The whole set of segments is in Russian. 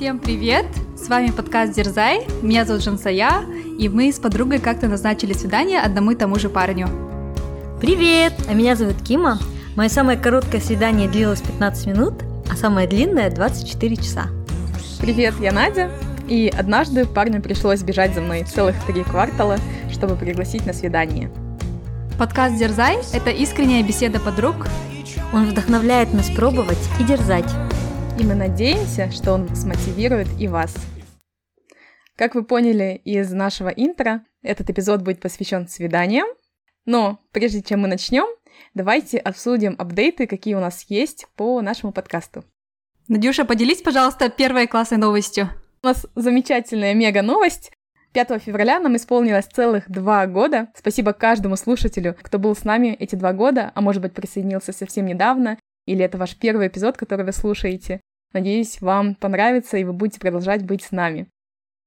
Всем привет! С вами подкаст Дерзай, меня зовут Жансая, и мы с подругой как-то назначили свидание одному и тому же парню. Привет! А меня зовут Кима. Мое самое короткое свидание длилось 15 минут, а самое длинное 24 часа. Привет, я Надя. И однажды парню пришлось бежать за мной целых три квартала, чтобы пригласить на свидание. Подкаст «Дерзай» — это искренняя беседа подруг. Он вдохновляет нас пробовать и дерзать. И мы надеемся, что он смотивирует и вас. Как вы поняли из нашего интро, этот эпизод будет посвящен свиданиям. Но прежде чем мы начнем, давайте обсудим апдейты, какие у нас есть по нашему подкасту. Надюша, поделись, пожалуйста, первой классной новостью. У нас замечательная мега новость. 5 февраля нам исполнилось целых два года. Спасибо каждому слушателю, кто был с нами эти два года, а может быть присоединился совсем недавно, или это ваш первый эпизод, который вы слушаете. Надеюсь, вам понравится, и вы будете продолжать быть с нами.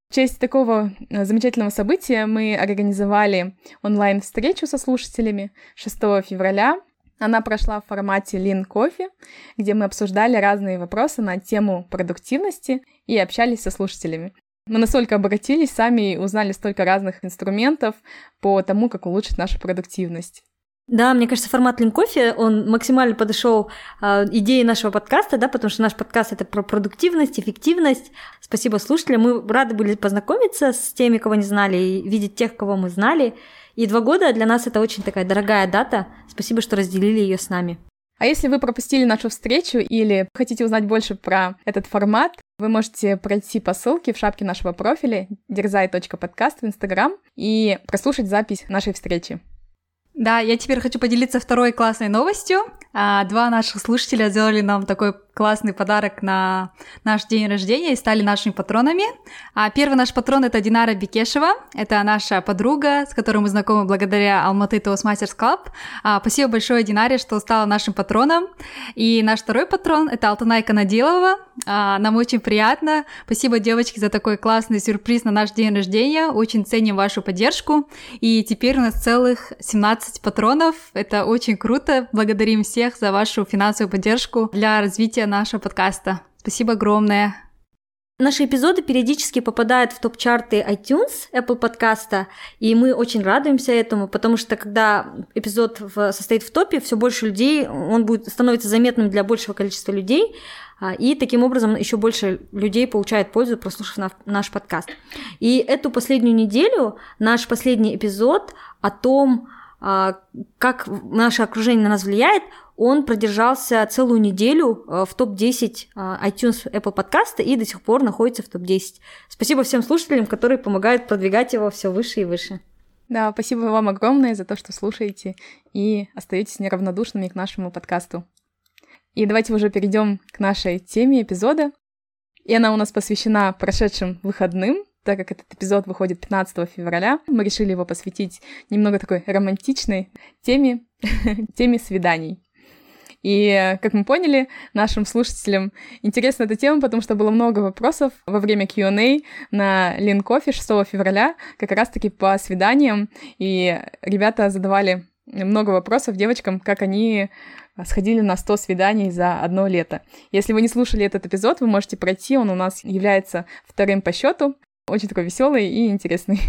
В честь такого э, замечательного события мы организовали онлайн-встречу со слушателями 6 февраля. Она прошла в формате Lean Coffee, где мы обсуждали разные вопросы на тему продуктивности и общались со слушателями. Мы настолько обогатились сами и узнали столько разных инструментов по тому, как улучшить нашу продуктивность. Да, мне кажется, формат Линкофе, он максимально подошел э, идее нашего подкаста, да, потому что наш подкаст это про продуктивность, эффективность. Спасибо слушателям. Мы рады были познакомиться с теми, кого не знали, и видеть тех, кого мы знали. И два года для нас это очень такая дорогая дата. Спасибо, что разделили ее с нами. А если вы пропустили нашу встречу или хотите узнать больше про этот формат, вы можете пройти по ссылке в шапке нашего профиля дерзай.подкаст в Инстаграм и прослушать запись нашей встречи. Да, я теперь хочу поделиться второй классной новостью. А, два наших слушателя сделали нам такой классный подарок на наш день рождения и стали нашими патронами. А первый наш патрон — это Динара Бекешева. Это наша подруга, с которой мы знакомы благодаря Алматы Toastmasters Club. А, спасибо большое, Динаре, что стала нашим патроном. И наш второй патрон — это Алтанай Канадилова. А, нам очень приятно. Спасибо, девочки, за такой классный сюрприз на наш день рождения. Очень ценим вашу поддержку. И теперь у нас целых 17 патронов. Это очень круто. Благодарим всех за вашу финансовую поддержку для развития развития нашего подкаста. Спасибо огромное. Наши эпизоды периодически попадают в топ-чарты iTunes, Apple подкаста, и мы очень радуемся этому, потому что когда эпизод в, состоит в топе, все больше людей, он будет становится заметным для большего количества людей, а, и таким образом еще больше людей получает пользу, прослушав наш подкаст. И эту последнюю неделю наш последний эпизод о том, а, как наше окружение на нас влияет, он продержался целую неделю э, в топ-10 э, iTunes Apple подкаста и до сих пор находится в топ-10. Спасибо всем слушателям, которые помогают продвигать его все выше и выше. Да, спасибо вам огромное за то, что слушаете и остаетесь неравнодушными к нашему подкасту. И давайте уже перейдем к нашей теме эпизода. И она у нас посвящена прошедшим выходным, так как этот эпизод выходит 15 февраля, мы решили его посвятить немного такой романтичной теме, теме свиданий. И, как мы поняли, нашим слушателям интересна эта тема, потому что было много вопросов во время Q&A на Линкофе 6 февраля, как раз-таки по свиданиям, и ребята задавали много вопросов девочкам, как они сходили на 100 свиданий за одно лето. Если вы не слушали этот эпизод, вы можете пройти, он у нас является вторым по счету, очень такой веселый и интересный.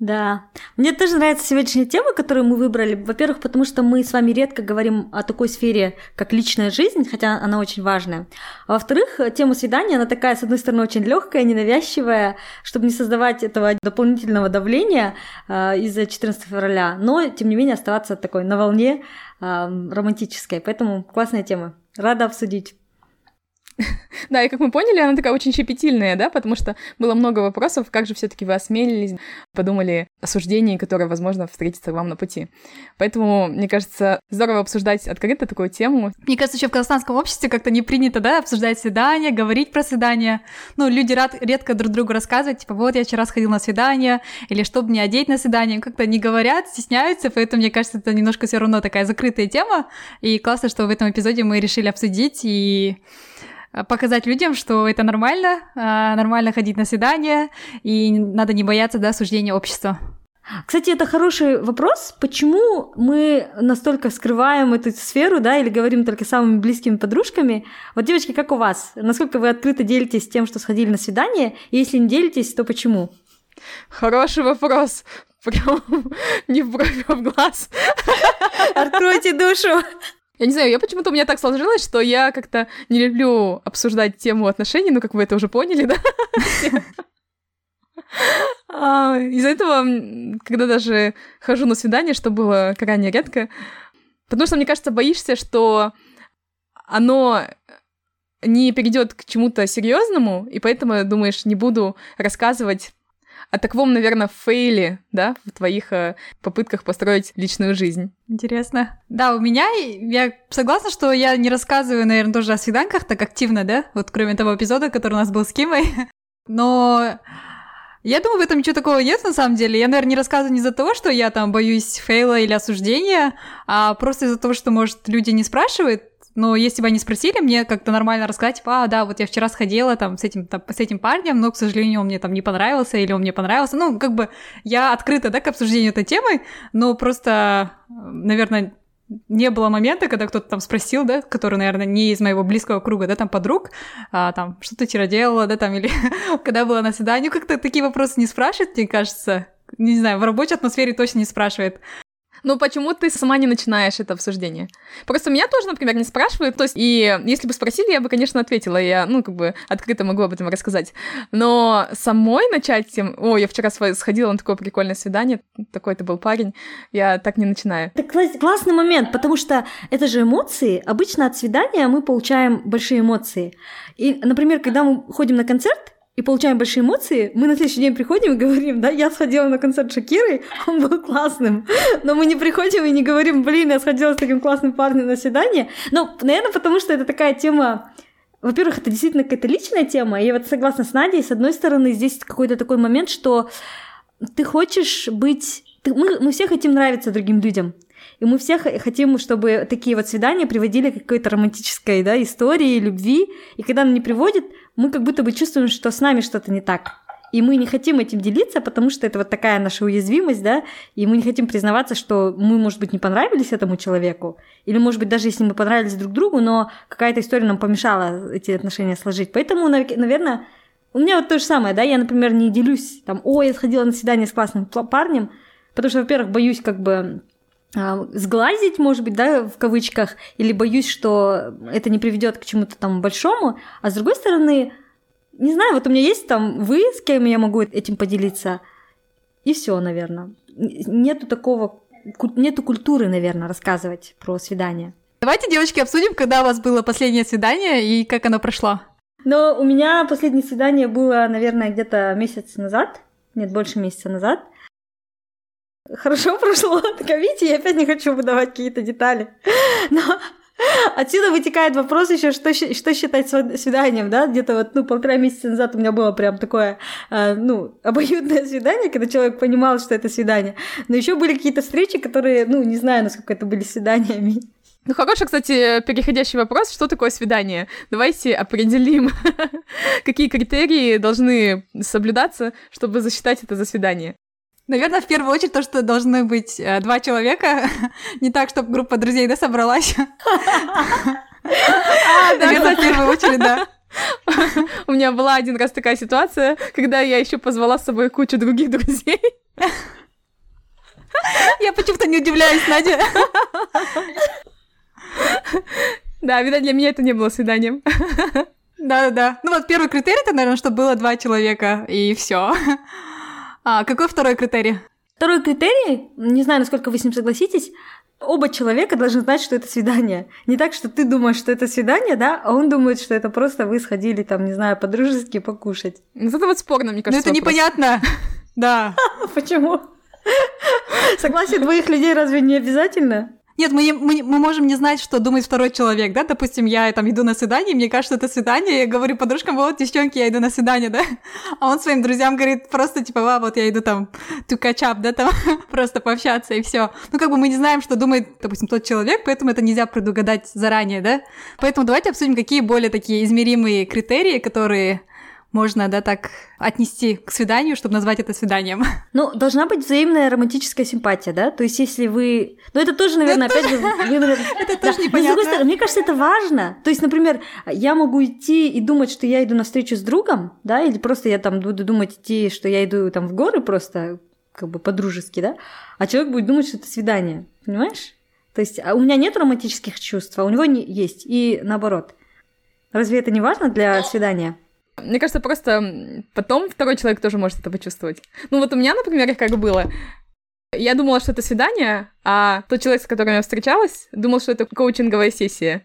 Да. Мне тоже нравится сегодняшняя тема, которую мы выбрали. Во-первых, потому что мы с вами редко говорим о такой сфере, как личная жизнь, хотя она очень важная. А во-вторых, тема свидания, она такая, с одной стороны, очень легкая, ненавязчивая, чтобы не создавать этого дополнительного давления э, из-за 14 февраля, но, тем не менее, оставаться такой на волне э, романтической. Поэтому классная тема. Рада обсудить. Да, и как мы поняли, она такая очень щепетильная, да, потому что было много вопросов, как же все таки вы осмелились, подумали о суждении, которое, возможно, встретится вам на пути. Поэтому, мне кажется, здорово обсуждать открыто такую тему. Мне кажется, еще в казахстанском обществе как-то не принято, да, обсуждать свидания, говорить про свидания. Ну, люди рад, редко друг другу рассказывают, типа, вот, я вчера сходил на свидание, или что мне одеть на свидание, как-то не говорят, стесняются, поэтому, мне кажется, это немножко все равно такая закрытая тема, и классно, что в этом эпизоде мы решили обсудить и показать людям, что это нормально, э, нормально ходить на свидание, и надо не бояться, да, суждения общества. Кстати, это хороший вопрос. Почему мы настолько скрываем эту сферу, да, или говорим только самыми близкими подружками? Вот, девочки, как у вас? Насколько вы открыто делитесь тем, что сходили на свидание? И если не делитесь, то почему? Хороший вопрос. Прям не в бровь, а в глаз. Откройте душу. Я не знаю, я почему-то у меня так сложилось, что я как-то не люблю обсуждать тему отношений, ну, как вы это уже поняли, да? А, из-за этого, когда даже хожу на свидание, что было крайне редко, потому что, мне кажется, боишься, что оно не перейдет к чему-то серьезному, и поэтому думаешь, не буду рассказывать о таком, наверное, фейле, да, в твоих э, попытках построить личную жизнь. Интересно. Да, у меня, я согласна, что я не рассказываю, наверное, тоже о свиданках так активно, да, вот кроме того эпизода, который у нас был с Кимой, но я думаю, в этом ничего такого нет, на самом деле. Я, наверное, не рассказываю не из-за того, что я там боюсь фейла или осуждения, а просто из-за того, что, может, люди не спрашивают. Но если бы они спросили, мне как-то нормально рассказать, типа, а, да, вот я вчера сходила там с этим, там, с этим парнем, но, к сожалению, он мне там не понравился, или он мне понравился. Ну, как бы я открыта, да, к обсуждению этой темы, но просто, наверное, не было момента, когда кто-то там спросил, да, который, наверное, не из моего близкого круга, да, там подруг, а, там, что ты вчера делала, да, там, или когда была на свидании, как-то такие вопросы не спрашивают, мне кажется. Не знаю, в рабочей атмосфере точно не спрашивает. Ну, почему ты сама не начинаешь это обсуждение? Просто меня тоже, например, не спрашивают. То есть, и если бы спросили, я бы, конечно, ответила. Я, ну, как бы открыто могу об этом рассказать. Но самой начать тем... О, я вчера сходила на такое прикольное свидание. Такой-то был парень. Я так не начинаю. Это классный момент, потому что это же эмоции. Обычно от свидания мы получаем большие эмоции. И, например, когда мы ходим на концерт, и получаем большие эмоции, мы на следующий день приходим и говорим, да, я сходила на концерт Шакиры, он был классным, но мы не приходим и не говорим, блин, я сходила с таким классным парнем на свидание, ну, наверное, потому что это такая тема, во-первых, это действительно какая-то личная тема, и вот согласна с Надей, с одной стороны, здесь какой-то такой момент, что ты хочешь быть... Ты, мы, мы все хотим нравиться другим людям, и мы все хотим, чтобы такие вот свидания приводили к какой-то романтической да, истории, любви. И когда она не приводит, мы как будто бы чувствуем, что с нами что-то не так. И мы не хотим этим делиться, потому что это вот такая наша уязвимость, да, и мы не хотим признаваться, что мы, может быть, не понравились этому человеку, или, может быть, даже если мы понравились друг другу, но какая-то история нам помешала эти отношения сложить. Поэтому, наверное, у меня вот то же самое, да, я, например, не делюсь, там, ой, я сходила на свидание с классным парнем, потому что, во-первых, боюсь как бы сглазить, может быть, да, в кавычках, или боюсь, что это не приведет к чему-то там большому, а с другой стороны, не знаю, вот у меня есть там вы, с кем я могу этим поделиться, и все, наверное. Нету такого, нету культуры, наверное, рассказывать про свидание. Давайте, девочки, обсудим, когда у вас было последнее свидание и как оно прошло. Но у меня последнее свидание было, наверное, где-то месяц назад, нет, больше месяца назад хорошо прошло. Так, а видите, я опять не хочу выдавать какие-то детали. Но Отсюда вытекает вопрос еще, что, что считать свиданием, да? Где-то вот, ну, полтора месяца назад у меня было прям такое, э, ну, обоюдное свидание, когда человек понимал, что это свидание. Но еще были какие-то встречи, которые, ну, не знаю, насколько это были свиданиями. Ну, хороший, кстати, переходящий вопрос, что такое свидание? Давайте определим, какие критерии должны соблюдаться, чтобы засчитать это за свидание. Наверное, в первую очередь то, что должны быть э, два человека, не так, чтобы группа друзей, да, собралась. А, Наверное, в первую очередь, да. У меня была один раз такая ситуация, когда я еще позвала с собой кучу других друзей. Я почему-то не удивляюсь, Надя. Да, видать, для меня это не было свиданием. Да-да-да. Ну вот первый критерий, это, наверное, чтобы было два человека, и все. А какой второй критерий? Второй критерий, не знаю, насколько вы с ним согласитесь, оба человека должны знать, что это свидание. Не так, что ты думаешь, что это свидание, да, а он думает, что это просто вы сходили там, не знаю, по-дружески покушать. Ну, это вот спорно, мне кажется. Ну, это непонятно. Да. Почему? Согласие двоих людей разве не обязательно? Нет, мы, мы, мы можем не знать, что думает второй человек, да? Допустим, я там иду на свидание, мне кажется, это свидание, я говорю подружкам, вот, девчонки, я иду на свидание, да? А он своим друзьям говорит просто, типа, а, вот я иду там to catch up, да, там, просто пообщаться и все. Ну, как бы мы не знаем, что думает, допустим, тот человек, поэтому это нельзя предугадать заранее, да? Поэтому давайте обсудим, какие более такие измеримые критерии, которые можно, да, так отнести к свиданию, чтобы назвать это свиданием. Ну, должна быть взаимная романтическая симпатия, да? То есть, если вы... Ну, это тоже, наверное, опять же... Это тоже непонятно. Мне кажется, это важно. То есть, например, я могу идти и думать, что я иду на встречу с другом, да, или просто я там буду думать идти, что я иду там в горы просто как бы по-дружески, да, а человек будет думать, что это свидание, понимаешь? То есть а у меня нет романтических чувств, а у него не есть, и наоборот. Разве это не важно для свидания? Мне кажется, просто потом второй человек тоже может это почувствовать. Ну вот у меня, например, как было. Я думала, что это свидание, а тот человек, с которым я встречалась, думал, что это коучинговая сессия.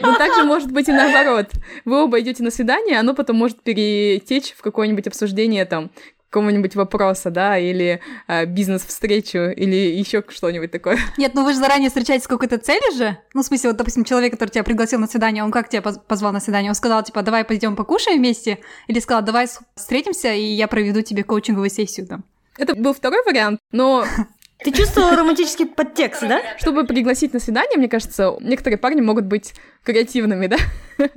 Но также может быть и наоборот. Вы оба идете на свидание, оно потом может перетечь в какое-нибудь обсуждение там какого-нибудь вопроса, да, или э, бизнес-встречу, или еще что-нибудь такое. Нет, ну вы же заранее встречаетесь с какой-то целью же. Ну, в смысле, вот, допустим, человек, который тебя пригласил на свидание, он как тебя позвал на свидание? Он сказал, типа, давай пойдем покушаем вместе? Или сказал, давай встретимся, и я проведу тебе коучинговую сессию там? Это был второй вариант, но ты чувствовала романтический подтекст, да? Чтобы пригласить на свидание, мне кажется, некоторые парни могут быть креативными, да?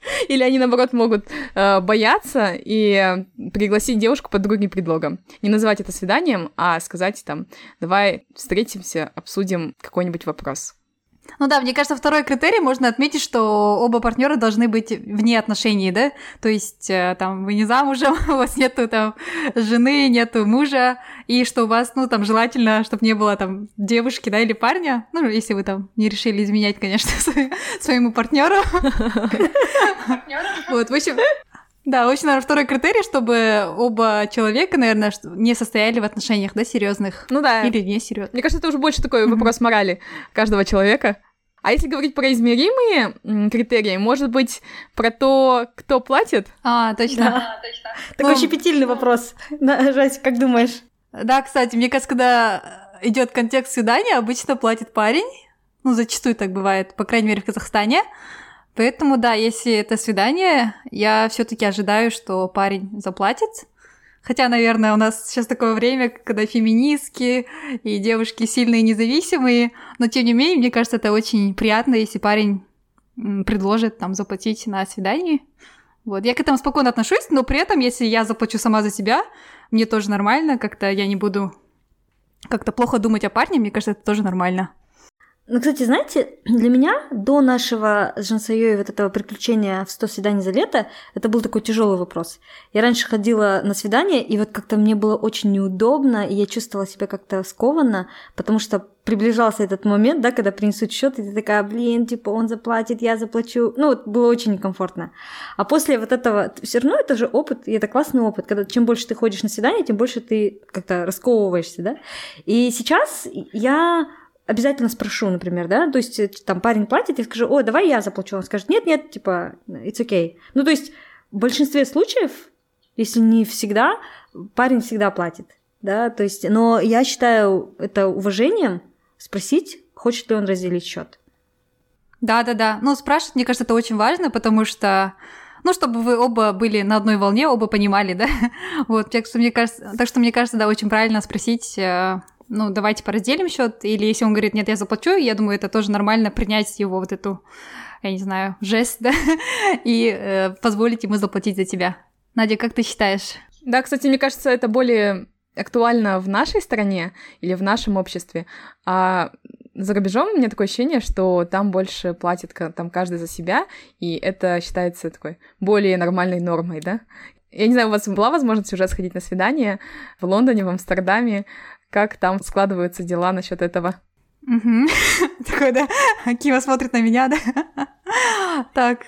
Или они, наоборот, могут э, бояться и пригласить девушку под другим предлогом. Не называть это свиданием, а сказать там, давай встретимся, обсудим какой-нибудь вопрос. Ну да, мне кажется, второй критерий можно отметить, что оба партнера должны быть вне отношений, да? То есть э, там вы не замужем, у вас нету там жены, нету мужа, и что у вас, ну там желательно, чтобы не было там девушки, да, или парня, ну если вы там не решили изменять, конечно, своему партнеру. Вот, в общем, да, очень, наверное, второй критерий, чтобы оба человека, наверное, не состояли в отношениях, да, серьезных. Ну да. Или не серьезных. Мне кажется, это уже больше такой вопрос морали каждого человека. А если говорить про измеримые критерии, может быть, про то, кто платит? А, точно. Да, точно. Такой ну, щепетильный вопрос. Жась, как думаешь? Да, кстати, мне кажется, когда идет контекст свидания, обычно платит парень. Ну, зачастую так бывает, по крайней мере, в Казахстане. Поэтому, да, если это свидание, я все-таки ожидаю, что парень заплатит. Хотя, наверное, у нас сейчас такое время, когда феминистки и девушки сильные и независимые, но тем не менее, мне кажется, это очень приятно, если парень предложит там заплатить на свидание. Вот, я к этому спокойно отношусь, но при этом, если я заплачу сама за себя, мне тоже нормально, как-то я не буду как-то плохо думать о парне, мне кажется, это тоже нормально. Ну, кстати, знаете, для меня до нашего с Жансайой вот этого приключения в 100 свиданий за лето, это был такой тяжелый вопрос. Я раньше ходила на свидание, и вот как-то мне было очень неудобно, и я чувствовала себя как-то скованно, потому что приближался этот момент, да, когда принесут счет, и ты такая, блин, типа, он заплатит, я заплачу. Ну, вот было очень некомфортно. А после вот этого, все равно это же опыт, и это классный опыт, когда чем больше ты ходишь на свидание, тем больше ты как-то расковываешься, да. И сейчас я обязательно спрошу, например, да, то есть э, там парень платит, я скажу, о, давай я заплачу, он скажет, нет, нет, типа, it's okay. Ну, то есть в большинстве случаев, если не всегда, парень всегда платит, да, то есть, но я считаю это уважением спросить, хочет ли он разделить счет. Да, да, да. Ну, спрашивать, мне кажется, это очень важно, потому что ну, чтобы вы оба были на одной волне, оба понимали, да. Вот, так что мне кажется, так что мне кажется, да, очень правильно спросить, э, ну, давайте поразделим счет, или если он говорит, нет, я заплачу, я думаю, это тоже нормально принять его вот эту, я не знаю, жест, да, и э, позволить ему заплатить за тебя. Надя, как ты считаешь? Да, кстати, мне кажется, это более актуально в нашей стране или в нашем обществе. А за рубежом у меня такое ощущение, что там больше платит там каждый за себя, и это считается такой более нормальной нормой, да? Я не знаю, у вас была возможность уже сходить на свидание в Лондоне, в Амстердаме, как там складываются дела насчет этого? Такой, да, Кива смотрит на меня, да? Так,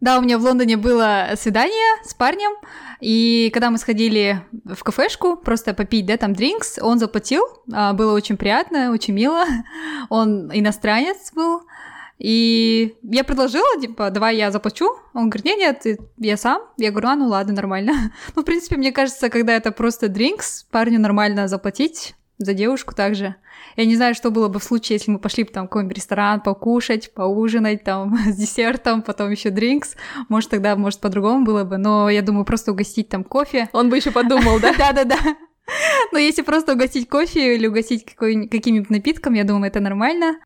да, у меня в Лондоне было свидание с парнем, и когда мы сходили в кафешку, просто попить, да, там дринкс, он заплатил, а, было очень приятно, очень мило, он иностранец был, и я предложила, типа, давай я заплачу. Он говорит, нет, нет, я сам. Я говорю, а, ну ладно, нормально. ну, в принципе, мне кажется, когда это просто дринкс, парню нормально заплатить за девушку также. Я не знаю, что было бы в случае, если мы пошли бы там в какой-нибудь ресторан покушать, поужинать там с десертом, потом еще дринкс. Может, тогда, может, по-другому было бы. Но я думаю, просто угостить там кофе. Он бы еще подумал, да? Да-да-да. Но если просто угостить кофе или угостить каким-нибудь напитком, я думаю, это нормально.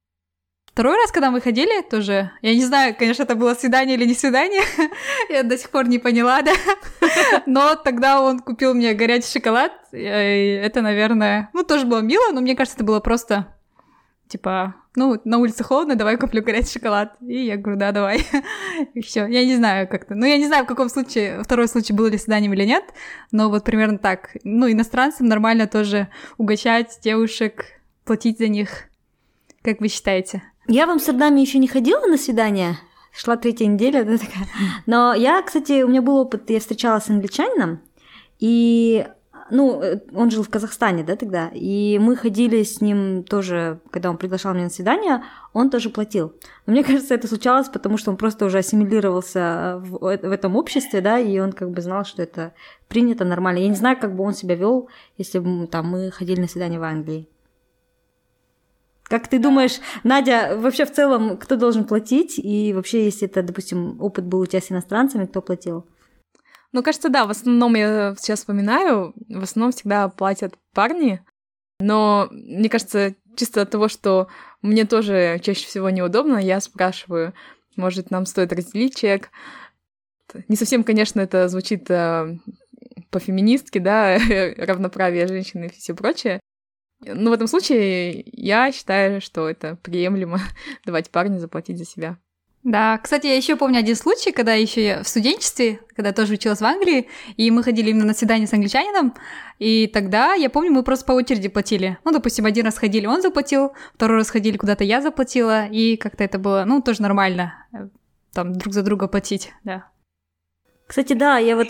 Второй раз, когда мы ходили, тоже, я не знаю, конечно, это было свидание или не свидание, я до сих пор не поняла, да, но тогда он купил мне горячий шоколад, и это, наверное, ну, тоже было мило, но мне кажется, это было просто, типа, ну, на улице холодно, давай куплю горячий шоколад. И я говорю, да, давай. и все. Я не знаю как-то. Ну, я не знаю, в каком случае, второй случай был ли свиданием или нет, но вот примерно так. Ну, иностранцам нормально тоже угощать девушек, платить за них. Как вы считаете? Я в Амстердаме еще не ходила на свидание, шла третья неделя, да, такая. Но я, кстати, у меня был опыт, я встречалась с англичанином, и ну, э, он жил в Казахстане, да, тогда, и мы ходили с ним тоже, когда он приглашал меня на свидание, он тоже платил. Но мне кажется, это случалось, потому что он просто уже ассимилировался в, в этом обществе, да, и он как бы знал, что это принято нормально. Я не знаю, как бы он себя вел, если бы там мы ходили на свидание в Англии. Как ты думаешь, Надя, вообще в целом, кто должен платить? И вообще, если это, допустим, опыт был у тебя с иностранцами, кто платил? Ну, кажется, да, в основном я сейчас вспоминаю, в основном всегда платят парни, но мне кажется, чисто от того, что мне тоже чаще всего неудобно, я спрашиваю, может, нам стоит разделить чек. Не совсем, конечно, это звучит э, по-феминистски, да, равноправие женщины и все прочее, ну, в этом случае я считаю, что это приемлемо давать парню заплатить за себя. Да, кстати, я еще помню один случай, когда еще в студенчестве, когда тоже училась в Англии, и мы ходили именно на свидание с англичанином, и тогда, я помню, мы просто по очереди платили. Ну, допустим, один раз ходили, он заплатил, второй раз ходили, куда-то я заплатила, и как-то это было, ну, тоже нормально, э, там, друг за друга платить, да. Кстати, да, я вот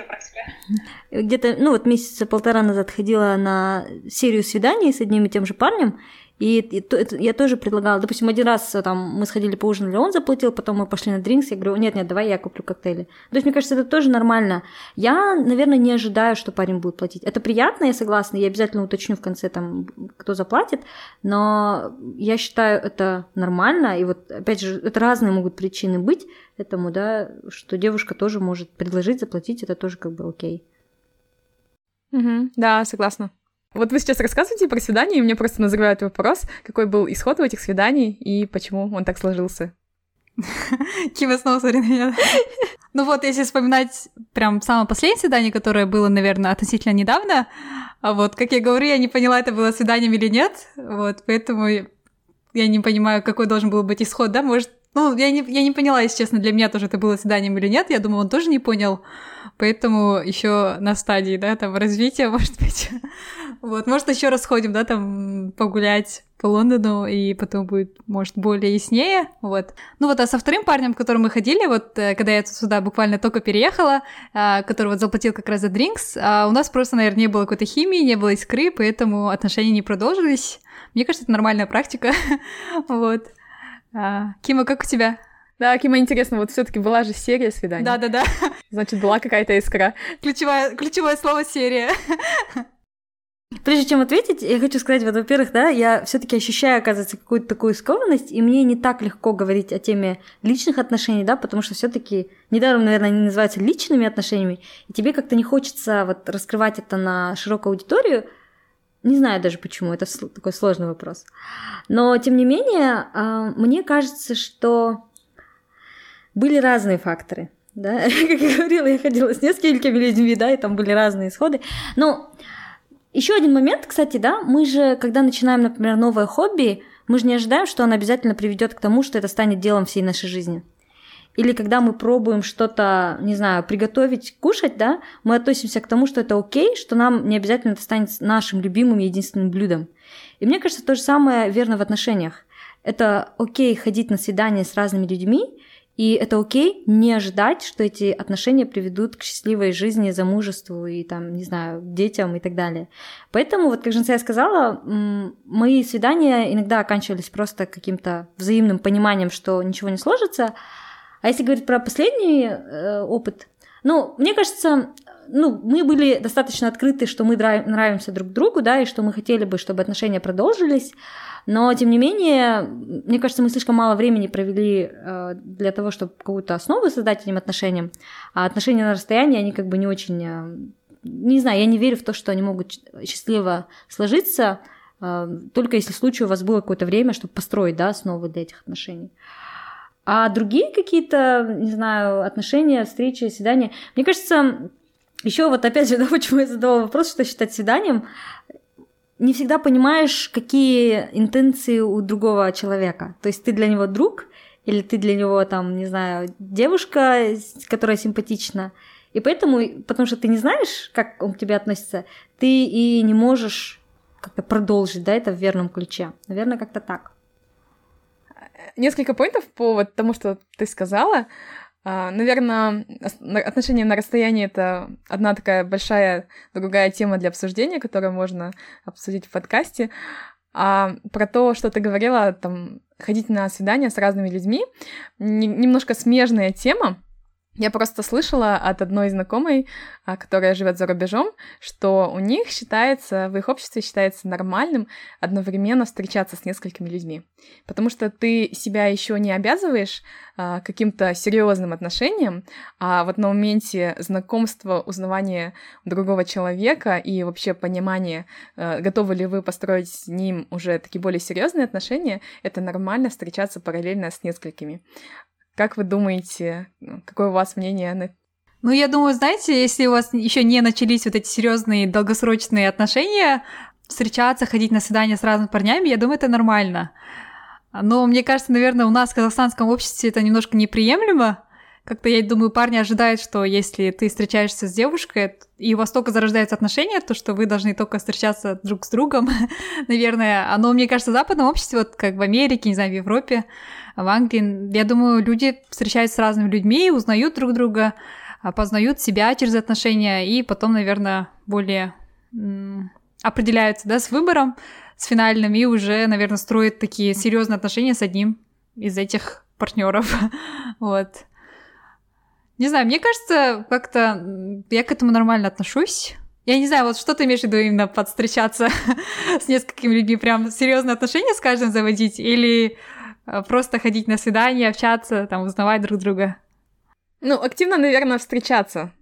где-то, ну вот месяца полтора назад ходила на серию свиданий с одним и тем же парнем, и, и я тоже предлагала, допустим, один раз э, там мы сходили поужинали, он заплатил, потом мы пошли на дринкс, я говорю, нет, нет, давай я куплю коктейли. То есть, мне кажется, это тоже нормально. Я, наверное, не ожидаю, что парень будет платить. Это приятно, я согласна, я обязательно уточню в конце, там, кто заплатит, но я считаю это нормально, и вот, опять же, это разные могут причины быть этому, да, что девушка тоже может предложить заплатить, это тоже как бы окей. Угу, да, согласна. Вот вы сейчас рассказываете про свидание, и мне просто назревает вопрос, какой был исход у этих свиданий и почему он так сложился. Кима снова смотрит. Ну вот, если вспоминать прям самое последнее свидание, которое было, наверное, относительно недавно, а вот, как я говорю, я не поняла, это было свиданием или нет, вот, поэтому я не понимаю, какой должен был быть исход, да, может, ну, я не, я не поняла, если честно, для меня тоже это было свиданием или нет, я думаю, он тоже не понял, поэтому еще на стадии, да, там, развития, может быть. Вот, может, еще раз ходим, да, там, погулять по Лондону, и потом будет, может, более яснее, вот. Ну вот, а со вторым парнем, к которому мы ходили, вот, э, когда я сюда буквально только переехала, а, который вот заплатил как раз за дринкс, а у нас просто, наверное, не было какой-то химии, не было искры, поэтому отношения не продолжились. Мне кажется, это нормальная практика, вот. А, Кима, как у тебя? Да, Кима, интересно, вот все таки была же серия свиданий. Да-да-да. Значит, была какая-то искра. Ключевое, ключевое слово «серия». Прежде чем ответить, я хочу сказать, вот, во-первых, да, я все таки ощущаю, оказывается, какую-то такую скованность, и мне не так легко говорить о теме личных отношений, да, потому что все таки недаром, наверное, они называются личными отношениями, и тебе как-то не хочется вот раскрывать это на широкую аудиторию, не знаю даже почему, это такой сложный вопрос. Но, тем не менее, а, мне кажется, что были разные факторы. Да? Как я говорила, я ходила с несколькими людьми, да, и там были разные исходы. Но еще один момент, кстати, да, мы же, когда начинаем, например, новое хобби, мы же не ожидаем, что оно обязательно приведет к тому, что это станет делом всей нашей жизни. Или когда мы пробуем что-то, не знаю, приготовить, кушать, да, мы относимся к тому, что это окей, что нам не обязательно это станет нашим любимым и единственным блюдом. И мне кажется, то же самое верно в отношениях. Это окей ходить на свидания с разными людьми, и это окей не ожидать, что эти отношения приведут к счастливой жизни, замужеству и там, не знаю, детям и так далее. Поэтому, вот как Женция сказала, мои свидания иногда оканчивались просто каким-то взаимным пониманием, что ничего не сложится, а если говорить про последний э, опыт, ну, мне кажется, ну, мы были достаточно открыты, что мы нравимся друг другу, да, и что мы хотели бы, чтобы отношения продолжились. Но, тем не менее, мне кажется, мы слишком мало времени провели э, для того, чтобы какую-то основу создать этим отношениям. А отношения на расстоянии, они как бы не очень... Э, не знаю, я не верю в то, что они могут счастливо сложиться а, только если в случае у вас было какое-то время, чтобы построить, да, основы для этих отношений. А другие какие-то, не знаю, отношения, встречи, свидания, мне кажется, еще вот опять же, да, почему я задавала вопрос, что считать свиданием, не всегда понимаешь, какие интенции у другого человека. То есть ты для него друг, или ты для него там, не знаю, девушка, которая симпатична. И поэтому, потому что ты не знаешь, как он к тебе относится, ты и не можешь как-то продолжить, да, это в верном ключе. Наверное, как-то так. Несколько поинтов по вот тому, что ты сказала. А, Наверное, отношения на расстоянии — это одна такая большая другая тема для обсуждения, которую можно обсудить в подкасте. А про то, что ты говорила, там, ходить на свидания с разными людьми, немножко смежная тема, я просто слышала от одной знакомой, а, которая живет за рубежом, что у них считается, в их обществе считается нормальным одновременно встречаться с несколькими людьми. Потому что ты себя еще не обязываешь а, каким-то серьезным отношениям, а вот на моменте знакомства, узнавания другого человека и вообще понимания, а, готовы ли вы построить с ним уже такие более серьезные отношения, это нормально встречаться параллельно с несколькими. Как вы думаете, ну, какое у вас мнение на ну, я думаю, знаете, если у вас еще не начались вот эти серьезные долгосрочные отношения, встречаться, ходить на свидания с разными парнями, я думаю, это нормально. Но мне кажется, наверное, у нас в казахстанском обществе это немножко неприемлемо. Как-то, я думаю, парни ожидают, что если ты встречаешься с девушкой, и у вас только зарождаются отношения, то что вы должны только встречаться друг с другом, наверное. Оно, мне кажется, в западном обществе, вот как в Америке, не знаю, в Европе, в Англии, я думаю, люди встречаются с разными людьми, узнают друг друга, а, познают себя через отношения, и потом, наверное, более определяются, да, с выбором, с финальным, и уже, наверное, строят такие серьезные отношения с одним из этих партнеров. вот. Не знаю, мне кажется, как-то я к этому нормально отношусь. Я не знаю, вот что ты имеешь в виду именно под встречаться с несколькими людьми, прям серьезные отношения с каждым заводить, или просто ходить на свидание, общаться, там, узнавать друг друга? Ну, активно, наверное, встречаться.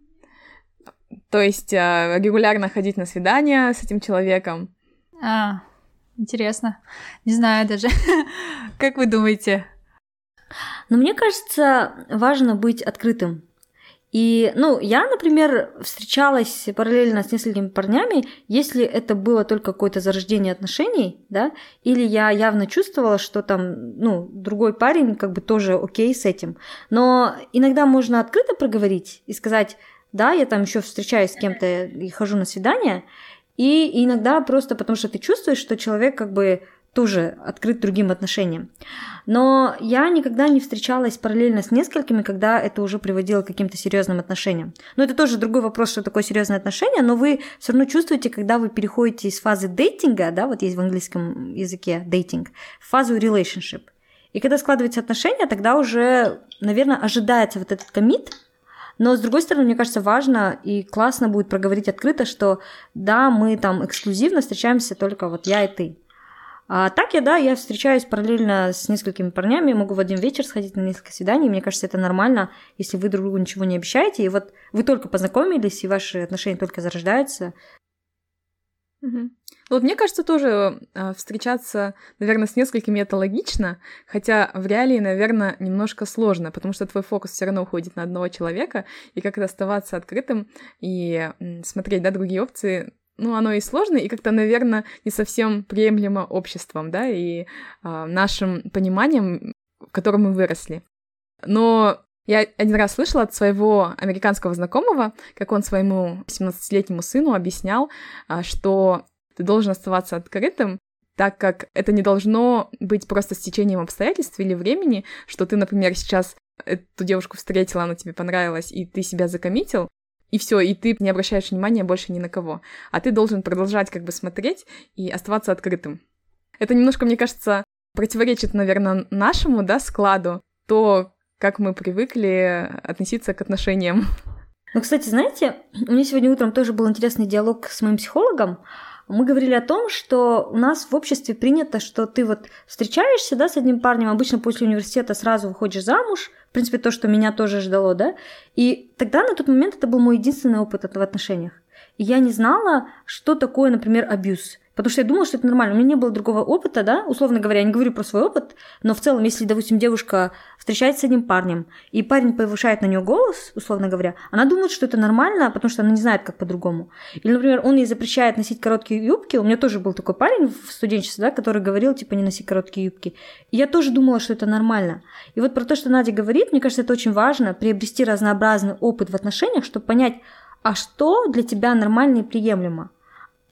То есть э, регулярно ходить на свидания с этим человеком. А, интересно. Не знаю даже. как вы думаете? Ну, мне кажется, важно быть открытым и, ну, я, например, встречалась параллельно с несколькими парнями, если это было только какое-то зарождение отношений, да, или я явно чувствовала, что там, ну, другой парень как бы тоже окей с этим. Но иногда можно открыто проговорить и сказать, да, я там еще встречаюсь с кем-то и хожу на свидание, и иногда просто потому что ты чувствуешь, что человек как бы тоже открыт другим отношениям. Но я никогда не встречалась параллельно с несколькими, когда это уже приводило к каким-то серьезным отношениям. Но это тоже другой вопрос, что такое серьезное отношение, но вы все равно чувствуете, когда вы переходите из фазы дейтинга, да, вот есть в английском языке дейтинг, в фазу relationship. И когда складываются отношения, тогда уже, наверное, ожидается вот этот комит, но, с другой стороны, мне кажется, важно и классно будет проговорить открыто, что да, мы там эксклюзивно встречаемся только вот я и ты. А так я, да, я встречаюсь параллельно с несколькими парнями, могу в один вечер сходить на несколько свиданий. Мне кажется, это нормально, если вы друг другу ничего не обещаете. И вот вы только познакомились, и ваши отношения только зарождаются. Угу. Вот мне кажется, тоже э, встречаться, наверное, с несколькими это логично, хотя в реалии, наверное, немножко сложно, потому что твой фокус все равно уходит на одного человека, и как-то оставаться открытым и смотреть, да, другие опции, ну, оно и сложно, и как-то, наверное, не совсем приемлемо обществом, да, и э, нашим пониманием, в котором мы выросли. Но я один раз слышала от своего американского знакомого, как он своему 17-летнему сыну объяснял, а, что ты должен оставаться открытым, так как это не должно быть просто стечением обстоятельств или времени, что ты, например, сейчас эту девушку встретила, она тебе понравилась, и ты себя закоммитил, и все, и ты не обращаешь внимания больше ни на кого. А ты должен продолжать как бы смотреть и оставаться открытым. Это немножко, мне кажется, противоречит, наверное, нашему, да, складу, то, как мы привыкли относиться к отношениям. Ну, кстати, знаете, у меня сегодня утром тоже был интересный диалог с моим психологом. Мы говорили о том, что у нас в обществе принято, что ты вот встречаешься, да, с одним парнем, обычно после университета сразу выходишь замуж, в принципе, то, что меня тоже ждало, да, и тогда на тот момент это был мой единственный опыт в отношениях. И я не знала, что такое, например, абьюз. Потому что я думала, что это нормально. У меня не было другого опыта, да, условно говоря, я не говорю про свой опыт, но в целом, если, допустим, девушка встречается с одним парнем, и парень повышает на нее голос, условно говоря, она думает, что это нормально, потому что она не знает, как по-другому. Или, например, он ей запрещает носить короткие юбки. У меня тоже был такой парень в студенчестве, да, который говорил, типа, не носи короткие юбки. И я тоже думала, что это нормально. И вот про то, что Надя говорит, мне кажется, это очень важно, приобрести разнообразный опыт в отношениях, чтобы понять, а что для тебя нормально и приемлемо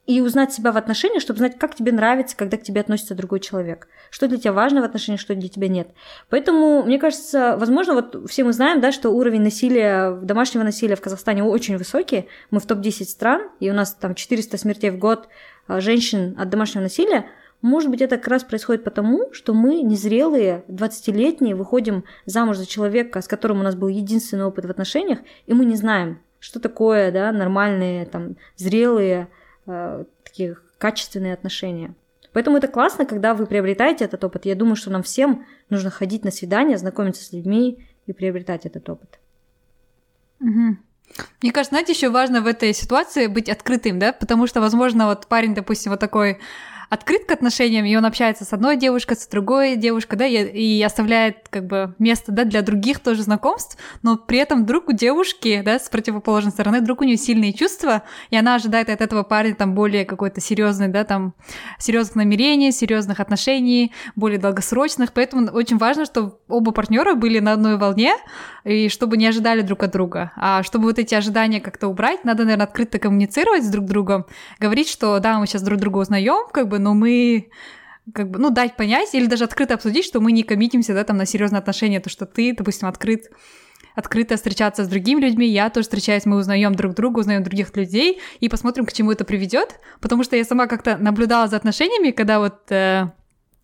и узнать себя в отношениях, чтобы знать, как тебе нравится, когда к тебе относится другой человек. Что для тебя важно в отношениях, что для тебя нет. Поэтому, мне кажется, возможно, вот все мы знаем, да, что уровень насилия, домашнего насилия в Казахстане очень высокий. Мы в топ-10 стран, и у нас там 400 смертей в год а, женщин от домашнего насилия. Может быть, это как раз происходит потому, что мы, незрелые, 20-летние, выходим замуж за человека, с которым у нас был единственный опыт в отношениях, и мы не знаем, что такое, да, нормальные, там, зрелые, э, такие качественные отношения. Поэтому это классно, когда вы приобретаете этот опыт. Я думаю, что нам всем нужно ходить на свидания, знакомиться с людьми и приобретать этот опыт. Угу. Мне кажется, знаете, еще важно в этой ситуации быть открытым, да, потому что, возможно, вот парень, допустим, вот такой открыт к отношениям, и он общается с одной девушкой, с другой девушкой, да, и, и оставляет как бы место, да, для других тоже знакомств, но при этом вдруг у девушки, да, с противоположной стороны, вдруг у нее сильные чувства, и она ожидает от этого парня там более какой-то серьезный, да, там, серьезных намерений, серьезных отношений, более долгосрочных, поэтому очень важно, чтобы оба партнера были на одной волне, и чтобы не ожидали друг от друга. А чтобы вот эти ожидания как-то убрать, надо, наверное, открыто коммуницировать с друг другом, говорить, что да, мы сейчас друг друга узнаем, как бы, но мы как бы, ну, дать понять или даже открыто обсудить, что мы не коммитимся, да, там, на серьезные отношения, то, что ты, допустим, открыт открыто встречаться с другими людьми, я тоже встречаюсь, мы узнаем друг друга, узнаем других людей и посмотрим, к чему это приведет, потому что я сама как-то наблюдала за отношениями, когда вот э,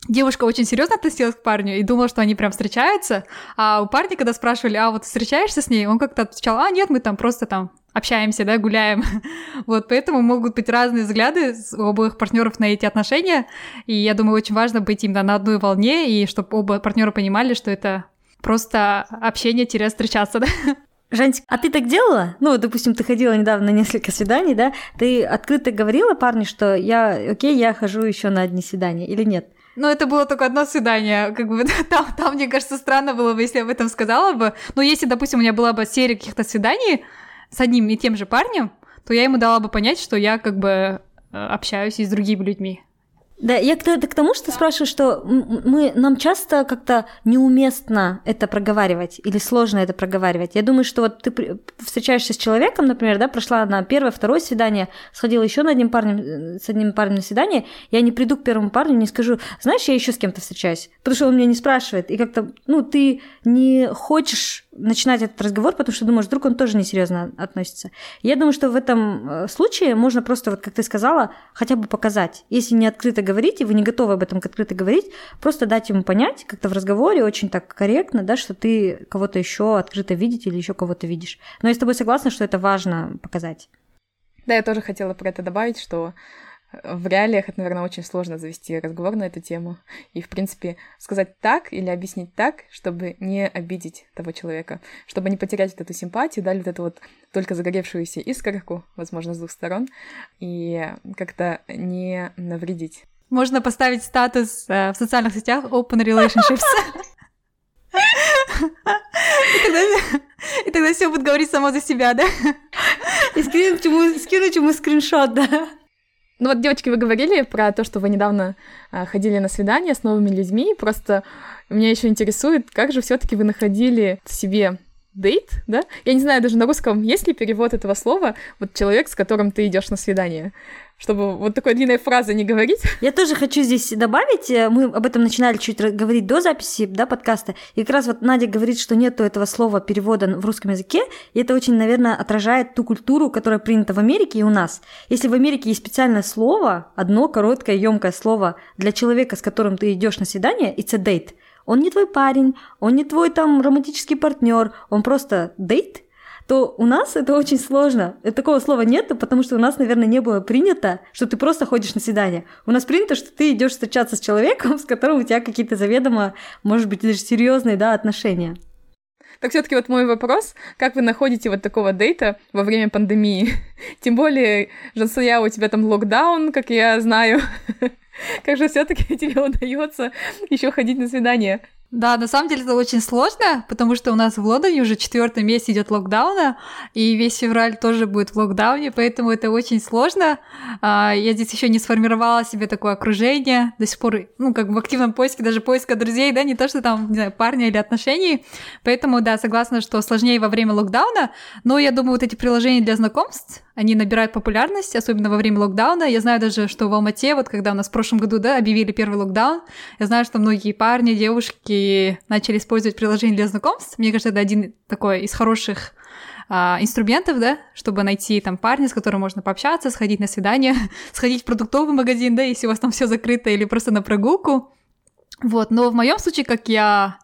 девушка очень серьезно относилась к парню и думала, что они прям встречаются, а у парня, когда спрашивали, а вот встречаешься с ней, он как-то отвечал, а нет, мы там просто там общаемся, да, гуляем. вот, поэтому могут быть разные взгляды у обоих партнеров на эти отношения, и я думаю, очень важно быть именно на одной волне, и чтобы оба партнера понимали, что это просто общение-встречаться, да. Жантик, а ты так делала? Ну, допустим, ты ходила недавно на несколько свиданий, да? Ты открыто говорила парню, что я, окей, я хожу еще на одни свидания или нет? Ну, это было только одно свидание, как бы там, там, мне кажется, странно было бы, если я об этом сказала бы. Но если, допустим, у меня была бы серия каких-то свиданий с одним и тем же парнем, то я ему дала бы понять, что я как бы э, общаюсь и с другими людьми. Да, я к, к тому, что спрашиваю, что мы, нам часто как-то неуместно это проговаривать или сложно это проговаривать. Я думаю, что вот ты встречаешься с человеком, например, да, прошла на первое, второе свидание, сходила еще на одним парнем, э, с одним парнем на свидание, я не приду к первому парню, не скажу, знаешь, я еще с кем-то встречаюсь, потому что он меня не спрашивает, и как-то, ну, ты не хочешь начинать этот разговор, потому что думаешь, вдруг он тоже несерьезно относится. Я думаю, что в этом э, случае можно просто, вот как ты сказала, хотя бы показать. Если не открыто говорить, и вы не готовы об этом открыто говорить, просто дать ему понять как-то в разговоре очень так корректно, да, что ты кого-то еще открыто видеть или еще кого-то видишь. Но я с тобой согласна, что это важно показать. Да, я тоже хотела про это добавить, что в реалиях это, наверное, очень сложно завести разговор на эту тему. И, в принципе, сказать так или объяснить так, чтобы не обидеть того человека, чтобы не потерять вот эту симпатию, дали вот эту вот только загоревшуюся искорку, возможно, с двух сторон, и как-то не навредить. Можно поставить статус э, в социальных сетях Open Relationships. И тогда, и тогда все будет говорить само за себя, да? И скинуть ему, скинуть ему скриншот, да? Ну вот, девочки, вы говорили про то, что вы недавно а, ходили на свидание с новыми людьми. Просто меня еще интересует, как же все-таки вы находили себе дейт, да? Я не знаю даже на русском есть ли перевод этого слова. Вот человек, с которым ты идешь на свидание чтобы вот такой длинной фразы не говорить. Я тоже хочу здесь добавить, э, мы об этом начинали чуть говорить до записи да, подкаста, и как раз вот Надя говорит, что нету этого слова перевода в русском языке, и это очень, наверное, отражает ту культуру, которая принята в Америке и у нас. Если в Америке есть специальное слово, одно короткое, емкое слово для человека, с которым ты идешь на свидание, it's a date. Он не твой парень, он не твой там романтический партнер, он просто дейт, то у нас это очень сложно. Такого слова нет, потому что у нас, наверное, не было принято, что ты просто ходишь на свидание. У нас принято, что ты идешь встречаться с человеком, с которым у тебя какие-то заведомо, может быть, даже серьезные да, отношения. Так все-таки вот мой вопрос, как вы находите вот такого дейта во время пандемии? Тем более, Жансуя, у тебя там локдаун, как я знаю. Как же все-таки тебе удается еще ходить на свидание? Да, на самом деле это очень сложно, потому что у нас в Лондоне уже четвертый месяц идет локдауна, и весь февраль тоже будет в локдауне, поэтому это очень сложно. А, я здесь еще не сформировала себе такое окружение, до сих пор, ну, как бы в активном поиске, даже поиска друзей, да, не то, что там, не знаю, парня или отношений. Поэтому, да, согласна, что сложнее во время локдауна, но я думаю, вот эти приложения для знакомств, они набирают популярность, особенно во время локдауна. Я знаю даже, что в Алмате, вот когда у нас в прошлом году, да, объявили первый локдаун, я знаю, что многие парни, девушки начали использовать приложение для знакомств. Мне кажется, это один такой из хороших а, инструментов, да, чтобы найти там парня, с которым можно пообщаться, сходить на свидание, сходить в продуктовый магазин, да, если у вас там все закрыто, или просто на прогулку. Вот, но в моем случае, как я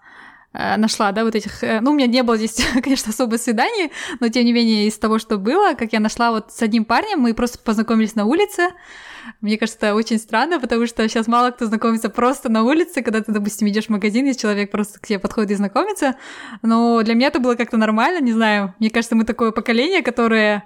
нашла, да, вот этих... Э, ну, у меня не было здесь, конечно, особо свиданий, но, тем не менее, из того, что было, как я нашла вот с одним парнем, мы просто познакомились на улице. Мне кажется, это очень странно, потому что сейчас мало кто знакомится просто на улице, когда ты, допустим, идешь в магазин, и человек просто к тебе подходит и знакомится. Но для меня это было как-то нормально, не знаю. Мне кажется, мы такое поколение, которое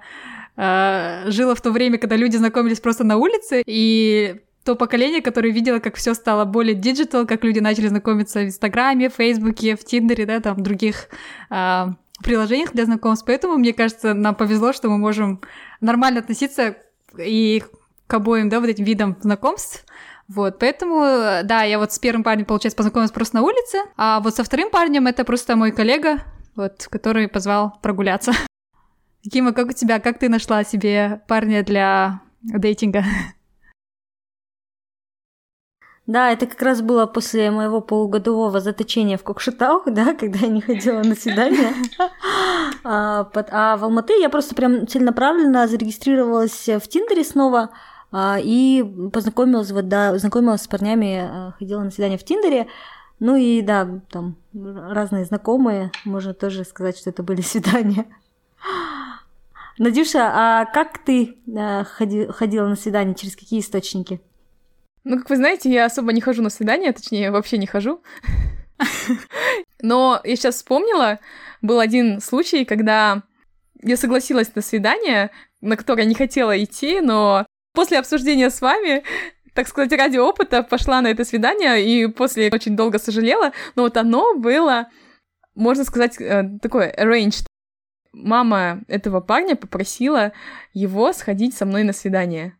э, жило в то время, когда люди знакомились просто на улице, и то поколение, которое видело, как все стало более digital, как люди начали знакомиться в Инстаграме, Фейсбуке, в Тиндере, да, там, других э, приложениях для знакомств. Поэтому, мне кажется, нам повезло, что мы можем нормально относиться и к обоим, да, вот этим видам знакомств. Вот, поэтому, да, я вот с первым парнем, получается, познакомилась просто на улице, а вот со вторым парнем это просто мой коллега, вот, который позвал прогуляться. Кима, как у тебя, как ты нашла себе парня для дейтинга? Да, это как раз было после моего полугодового заточения в Кокшетау, да, когда я не ходила на свидание. А, а в Алматы я просто прям целенаправленно зарегистрировалась в Тиндере снова а, и познакомилась, вот, да, знакомилась с парнями, а, ходила на свидание в Тиндере. Ну и да, там разные знакомые, можно тоже сказать, что это были свидания. Надюша, а как ты ходила на свидание, через какие источники? Ну, как вы знаете, я особо не хожу на свидания, точнее, вообще не хожу. Но я сейчас вспомнила, был один случай, когда я согласилась на свидание, на которое не хотела идти, но после обсуждения с вами, так сказать, ради опыта пошла на это свидание, и после очень долго сожалела, но вот оно было, можно сказать, э, такое arranged. Мама этого парня попросила его сходить со мной на свидание.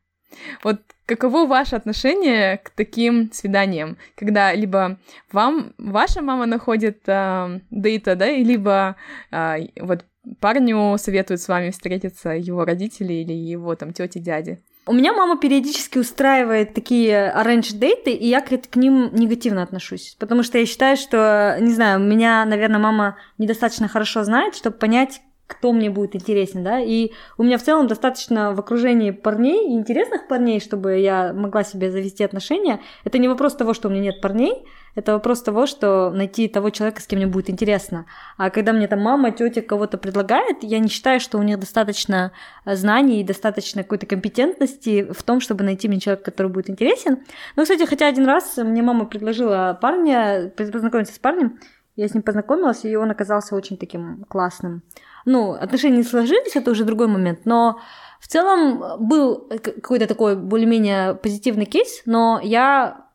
Вот каково ваше отношение к таким свиданиям, когда либо вам ваша мама находит э, дейта, да, и либо э, вот парню советуют с вами встретиться его родители или его там тети, дяди? У меня мама периодически устраивает такие arrange дейты, и я к ним негативно отношусь, потому что я считаю, что, не знаю, меня, наверное, мама недостаточно хорошо знает, чтобы понять, кто мне будет интересен, да, и у меня в целом достаточно в окружении парней, интересных парней, чтобы я могла себе завести отношения. Это не вопрос того, что у меня нет парней, это вопрос того, что найти того человека, с кем мне будет интересно. А когда мне там мама, тетя кого-то предлагает, я не считаю, что у них достаточно знаний и достаточно какой-то компетентности в том, чтобы найти мне человека, который будет интересен. Ну, кстати, хотя один раз мне мама предложила парня, познакомиться с парнем, я с ним познакомилась, и он оказался очень таким классным. Ну, отношения не сложились, это уже другой момент, но в целом был какой-то такой более-менее позитивный кейс, но я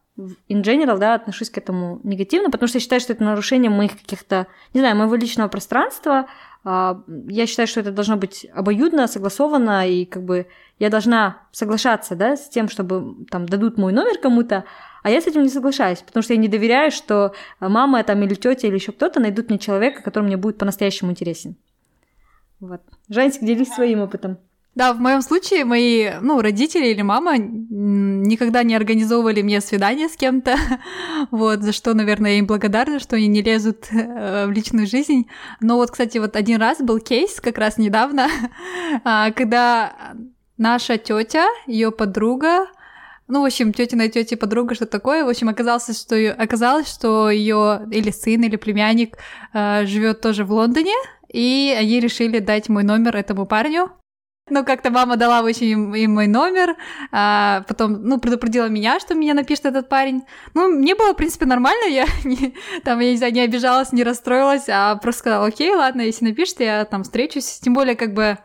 in general, да, отношусь к этому негативно, потому что я считаю, что это нарушение моих каких-то, не знаю, моего личного пространства. А, я считаю, что это должно быть обоюдно, согласовано, и как бы я должна соглашаться, да, с тем, чтобы там дадут мой номер кому-то, а я с этим не соглашаюсь, потому что я не доверяю, что мама там или тетя или еще кто-то найдут мне человека, который мне будет по-настоящему интересен. Вот. Жанчик, делись своим опытом. Да, в моем случае мои, ну, родители или мама никогда не организовывали мне свидание с кем-то, вот, за что, наверное, я им благодарна, что они не лезут э, в личную жизнь. Но вот, кстати, вот один раз был кейс, как раз недавно, а, когда наша тетя, ее подруга, ну, в общем, тетя тетя подруга, что такое. В общем, оказалось, что оказалось, что ее или сын, или племянник э, живет тоже в Лондоне, и они решили дать мой номер этому парню. Ну, как-то мама дала очень им мой номер, а потом, ну, предупредила меня, что меня напишет этот парень. Ну, мне было, в принципе, нормально, я не, там, я не знаю, не обижалась, не расстроилась, а просто сказала, окей, ладно, если напишет, я там встречусь. Тем более, как бы,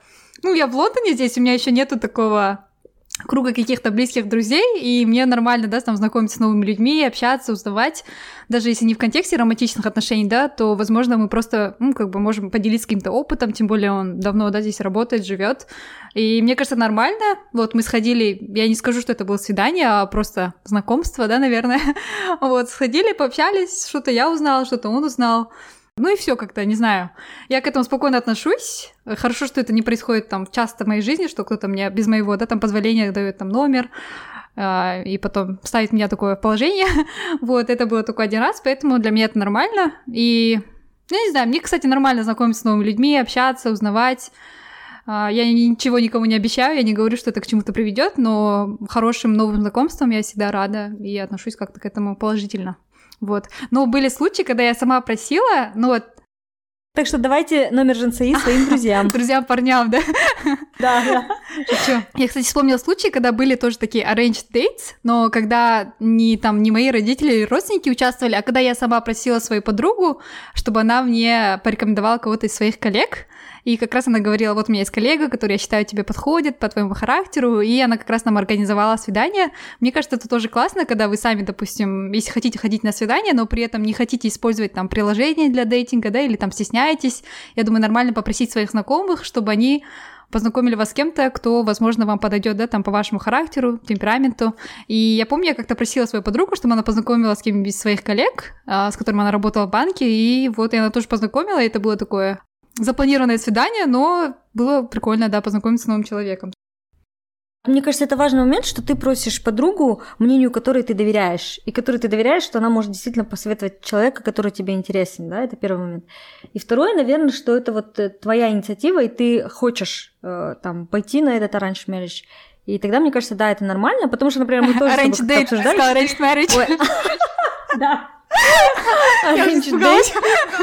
ну, я в Лондоне здесь, у меня еще нету такого круга каких-то близких друзей, и мне нормально, да, там знакомиться с новыми людьми, общаться, узнавать, даже если не в контексте романтичных отношений, да, то, возможно, мы просто, ну, как бы можем поделиться каким-то опытом, тем более он давно, да, здесь работает, живет, и мне кажется, нормально, вот мы сходили, я не скажу, что это было свидание, а просто знакомство, да, наверное, вот, сходили, пообщались, что-то я узнала, что-то он узнал, ну и все как-то, не знаю. Я к этому спокойно отношусь. Хорошо, что это не происходит там часто в моей жизни, что кто-то мне без моего, да, там позволения дает там номер, э, и потом ставит меня такое положение. вот, это было только один раз, поэтому для меня это нормально. И, я не знаю, мне, кстати, нормально знакомиться с новыми людьми, общаться, узнавать. Uh, я ничего никому не обещаю, я не говорю, что это к чему-то приведет, но хорошим новым знакомством я всегда рада и отношусь как-то к этому положительно. Вот. Но были случаи, когда я сама просила, ну вот так что давайте номер Женсаи своим друзьям. Друзьям, парням, да? Да, да. Шучу. Я, кстати, вспомнила случаи, когда были тоже такие arranged dates, но когда не там не мои родители или родственники участвовали, а когда я сама просила свою подругу, чтобы она мне порекомендовала кого-то из своих коллег, и как раз она говорила, вот у меня есть коллега, который, я считаю, тебе подходит по твоему характеру, и она как раз нам организовала свидание. Мне кажется, это тоже классно, когда вы сами, допустим, если хотите ходить на свидание, но при этом не хотите использовать там приложение для дейтинга, да, или там стесняетесь. Я думаю, нормально попросить своих знакомых, чтобы они познакомили вас с кем-то, кто, возможно, вам подойдет, да, там, по вашему характеру, темпераменту. И я помню, я как-то просила свою подругу, чтобы она познакомила с кем-нибудь из своих коллег, а, с которым она работала в банке, и вот я она тоже познакомила, и это было такое запланированное свидание, но было прикольно, да, познакомиться с новым человеком. Мне кажется, это важный момент, что ты просишь подругу, мнению которой ты доверяешь, и которой ты доверяешь, что она может действительно посоветовать человека, который тебе интересен, да, это первый момент. И второе, наверное, что это вот э, твоя инициатива, и ты хочешь э, там пойти на этот arranged marriage, и тогда, мне кажется, да, это нормально, потому что, например, мы тоже arranged date, обсуждали. Arranged marriage. Да. Arranged date.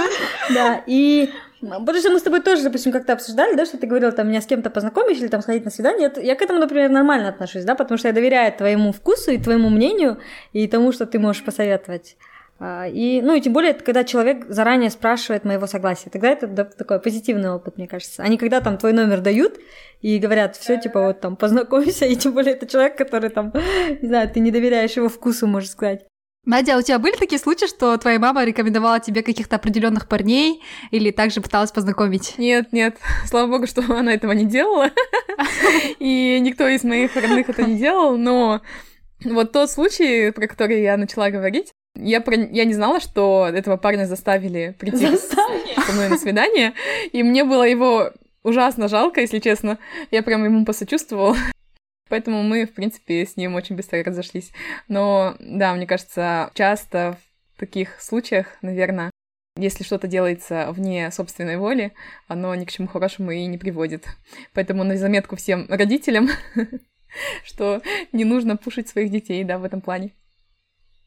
Да, и Потому что мы с тобой тоже, допустим, как-то обсуждали, да, что ты говорила, там, меня с кем-то познакомить или там сходить на свидание. Я к этому, например, нормально отношусь, да, потому что я доверяю твоему вкусу и твоему мнению и тому, что ты можешь посоветовать. А, и, ну, и тем более, когда человек заранее спрашивает моего согласия, тогда это такой позитивный опыт, мне кажется. Они когда там твой номер дают и говорят, все, типа, вот там, познакомься, и тем более это человек, который там, не знаю, ты не доверяешь его вкусу, можешь сказать. Надя, а у тебя были такие случаи, что твоя мама рекомендовала тебе каких-то определенных парней или также пыталась познакомить? Нет, нет, слава богу, что она этого не делала, и никто из моих родных это не делал, но вот тот случай, про который я начала говорить, я, про... я не знала, что этого парня заставили прийти заставили. со мной на свидание, и мне было его ужасно жалко, если честно. Я прям ему посочувствовала. Поэтому мы, в принципе, с ним очень быстро разошлись. Но, да, мне кажется, часто в таких случаях, наверное, если что-то делается вне собственной воли, оно ни к чему хорошему и не приводит. Поэтому на заметку всем родителям, что не нужно пушить своих детей, да, в этом плане.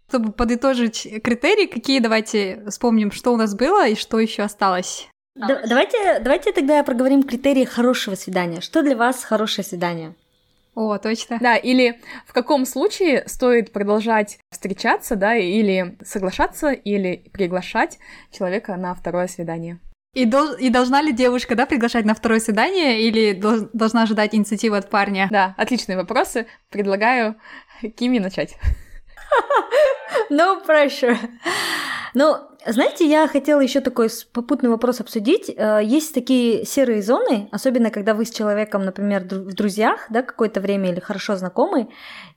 Чтобы подытожить критерии, какие давайте вспомним, что у нас было и что еще осталось. Да, давайте, давайте тогда проговорим критерии хорошего свидания. Что для вас хорошее свидание? О, точно. Да, или в каком случае стоит продолжать встречаться, да, или соглашаться, или приглашать человека на второе свидание. И, дол- и должна ли девушка, да, приглашать на второе свидание, или дол- должна ожидать инициативы от парня? Да, отличные вопросы. Предлагаю Кими начать. No pressure. Ну, знаете, я хотела еще такой попутный вопрос обсудить. Э, есть такие серые зоны, особенно когда вы с человеком, например, в друзьях, да, какое-то время или хорошо знакомы,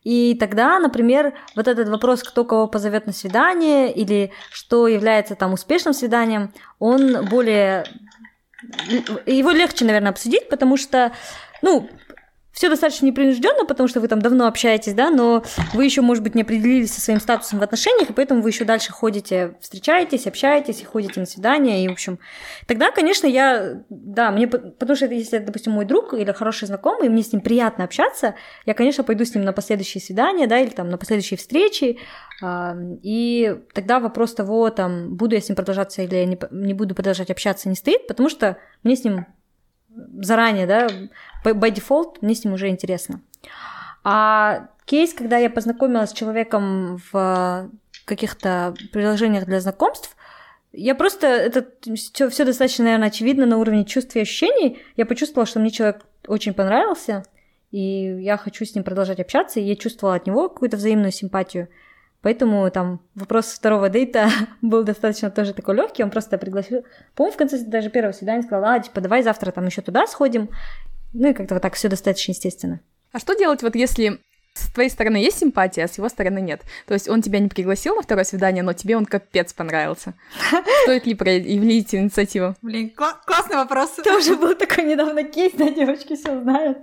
и тогда, например, вот этот вопрос, кто кого позовет на свидание или что является там успешным свиданием, он более его легче, наверное, обсудить, потому что, ну, все достаточно непринужденно, потому что вы там давно общаетесь, да, но вы еще, может быть, не определились со своим статусом в отношениях, и поэтому вы еще дальше ходите, встречаетесь, общаетесь, и ходите на свидания, и, в общем, тогда, конечно, я, да, мне, потому что если допустим, мой друг или хороший знакомый, и мне с ним приятно общаться, я, конечно, пойду с ним на последующие свидания, да, или там на последующие встречи, и тогда вопрос того, там, буду я с ним продолжаться или не, не буду продолжать общаться, не стоит, потому что мне с ним заранее, да, by default мне с ним уже интересно. А кейс, когда я познакомилась с человеком в каких-то приложениях для знакомств, я просто, это все, достаточно, наверное, очевидно на уровне чувств и ощущений. Я почувствовала, что мне человек очень понравился, и я хочу с ним продолжать общаться, и я чувствовала от него какую-то взаимную симпатию. Поэтому там вопрос второго дейта был достаточно тоже такой легкий. Он просто пригласил, по-моему, в конце даже первого свидания сказал, а, типа, давай завтра там еще туда сходим. Ну и как-то вот так все достаточно естественно. А что делать вот если с твоей стороны есть симпатия, а с его стороны нет. То есть он тебя не пригласил на второе свидание, но тебе он капец понравился. Стоит ли проявить инициативу? Блин, кла- классный вопрос. Тоже был такой недавно кейс, да, девочки все знают.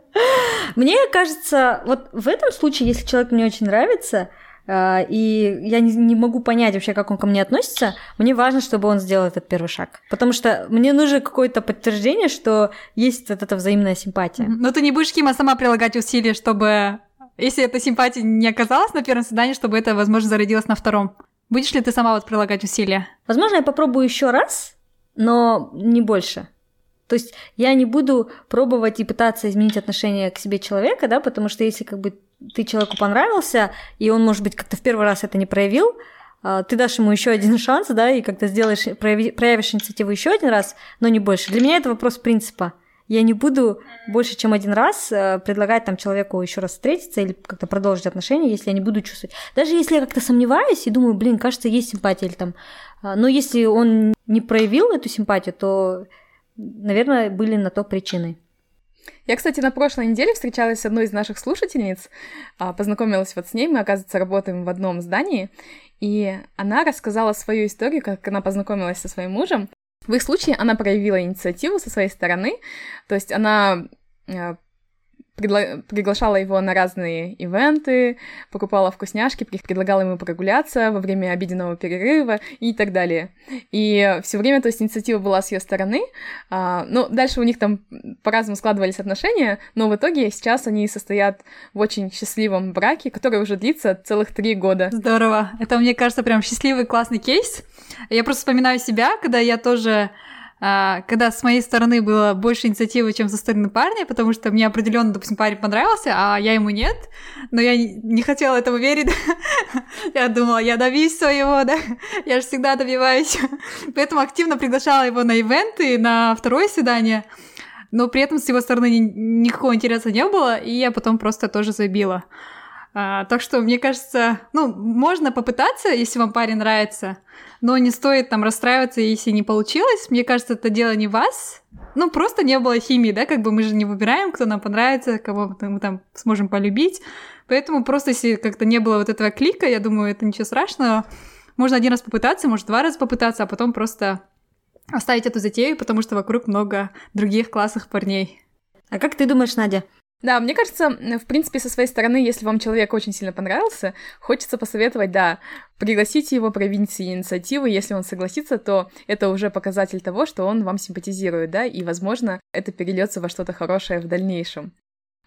Мне кажется, вот в этом случае, если человек мне очень нравится, и я не, не могу понять вообще, как он ко мне относится, мне важно, чтобы он сделал этот первый шаг. Потому что мне нужно какое-то подтверждение, что есть вот эта взаимная симпатия. Но ты не будешь, Кима, сама прилагать усилия, чтобы если эта симпатия не оказалась на первом свидании, чтобы это, возможно, зародилось на втором. Будешь ли ты сама вот прилагать усилия? Возможно, я попробую еще раз, но не больше. То есть я не буду пробовать и пытаться изменить отношение к себе человека, да, потому что если как бы ты человеку понравился, и он, может быть, как-то в первый раз это не проявил, а, ты дашь ему еще один шанс, да, и как-то сделаешь, проявишь инициативу еще один раз, но не больше. Для меня это вопрос принципа я не буду больше, чем один раз э, предлагать там человеку еще раз встретиться или как-то продолжить отношения, если я не буду чувствовать. Даже если я как-то сомневаюсь и думаю, блин, кажется, есть симпатия или там. А, но если он не проявил эту симпатию, то, наверное, были на то причины. Я, кстати, на прошлой неделе встречалась с одной из наших слушательниц, а, познакомилась вот с ней, мы, оказывается, работаем в одном здании, и она рассказала свою историю, как она познакомилась со своим мужем. В их случае она проявила инициативу со своей стороны, то есть она э, пригла- приглашала его на разные ивенты, покупала вкусняшки, предлагала ему прогуляться во время обеденного перерыва и так далее. И все время, то есть, инициатива была с ее стороны. А, ну, дальше у них там по-разному складывались отношения, но в итоге сейчас они состоят в очень счастливом браке, который уже длится целых три года. Здорово. Это, мне кажется, прям счастливый, классный кейс. Я просто вспоминаю себя, когда я тоже когда с моей стороны было больше инициативы, чем со стороны парня, потому что мне определенно, допустим, парень понравился, а я ему нет, но я не хотела этому верить. я думала, я добьюсь своего, да, я же всегда добиваюсь. Поэтому активно приглашала его на ивенты, на второе свидание, но при этом с его стороны никакого интереса не было, и я потом просто тоже забила. А, так что, мне кажется, ну, можно попытаться, если вам парень нравится, но не стоит там расстраиваться, если не получилось. Мне кажется, это дело не вас. Ну, просто не было химии, да, как бы мы же не выбираем, кто нам понравится, кого мы там сможем полюбить. Поэтому просто если как-то не было вот этого клика, я думаю, это ничего страшного. Можно один раз попытаться, может два раза попытаться, а потом просто оставить эту затею, потому что вокруг много других классных парней. А как ты думаешь, Надя? Да, мне кажется, в принципе, со своей стороны, если вам человек очень сильно понравился, хочется посоветовать, да, пригласите его, проявить инициативу, если он согласится, то это уже показатель того, что он вам симпатизирует, да, и, возможно, это перельется во что-то хорошее в дальнейшем.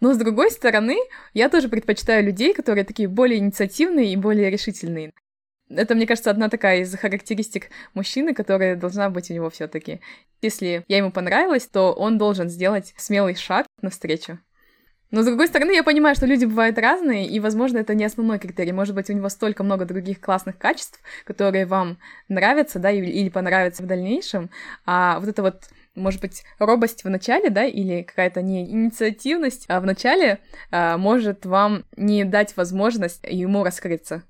Но, с другой стороны, я тоже предпочитаю людей, которые такие более инициативные и более решительные. Это, мне кажется, одна такая из характеристик мужчины, которая должна быть у него все таки Если я ему понравилась, то он должен сделать смелый шаг навстречу. Но, с другой стороны, я понимаю, что люди бывают разные, и, возможно, это не основной критерий. Может быть, у него столько много других классных качеств, которые вам нравятся, да, или, понравятся в дальнейшем, а вот это вот может быть, робость в начале, да, или какая-то не инициативность а в начале а, может вам не дать возможность ему раскрыться.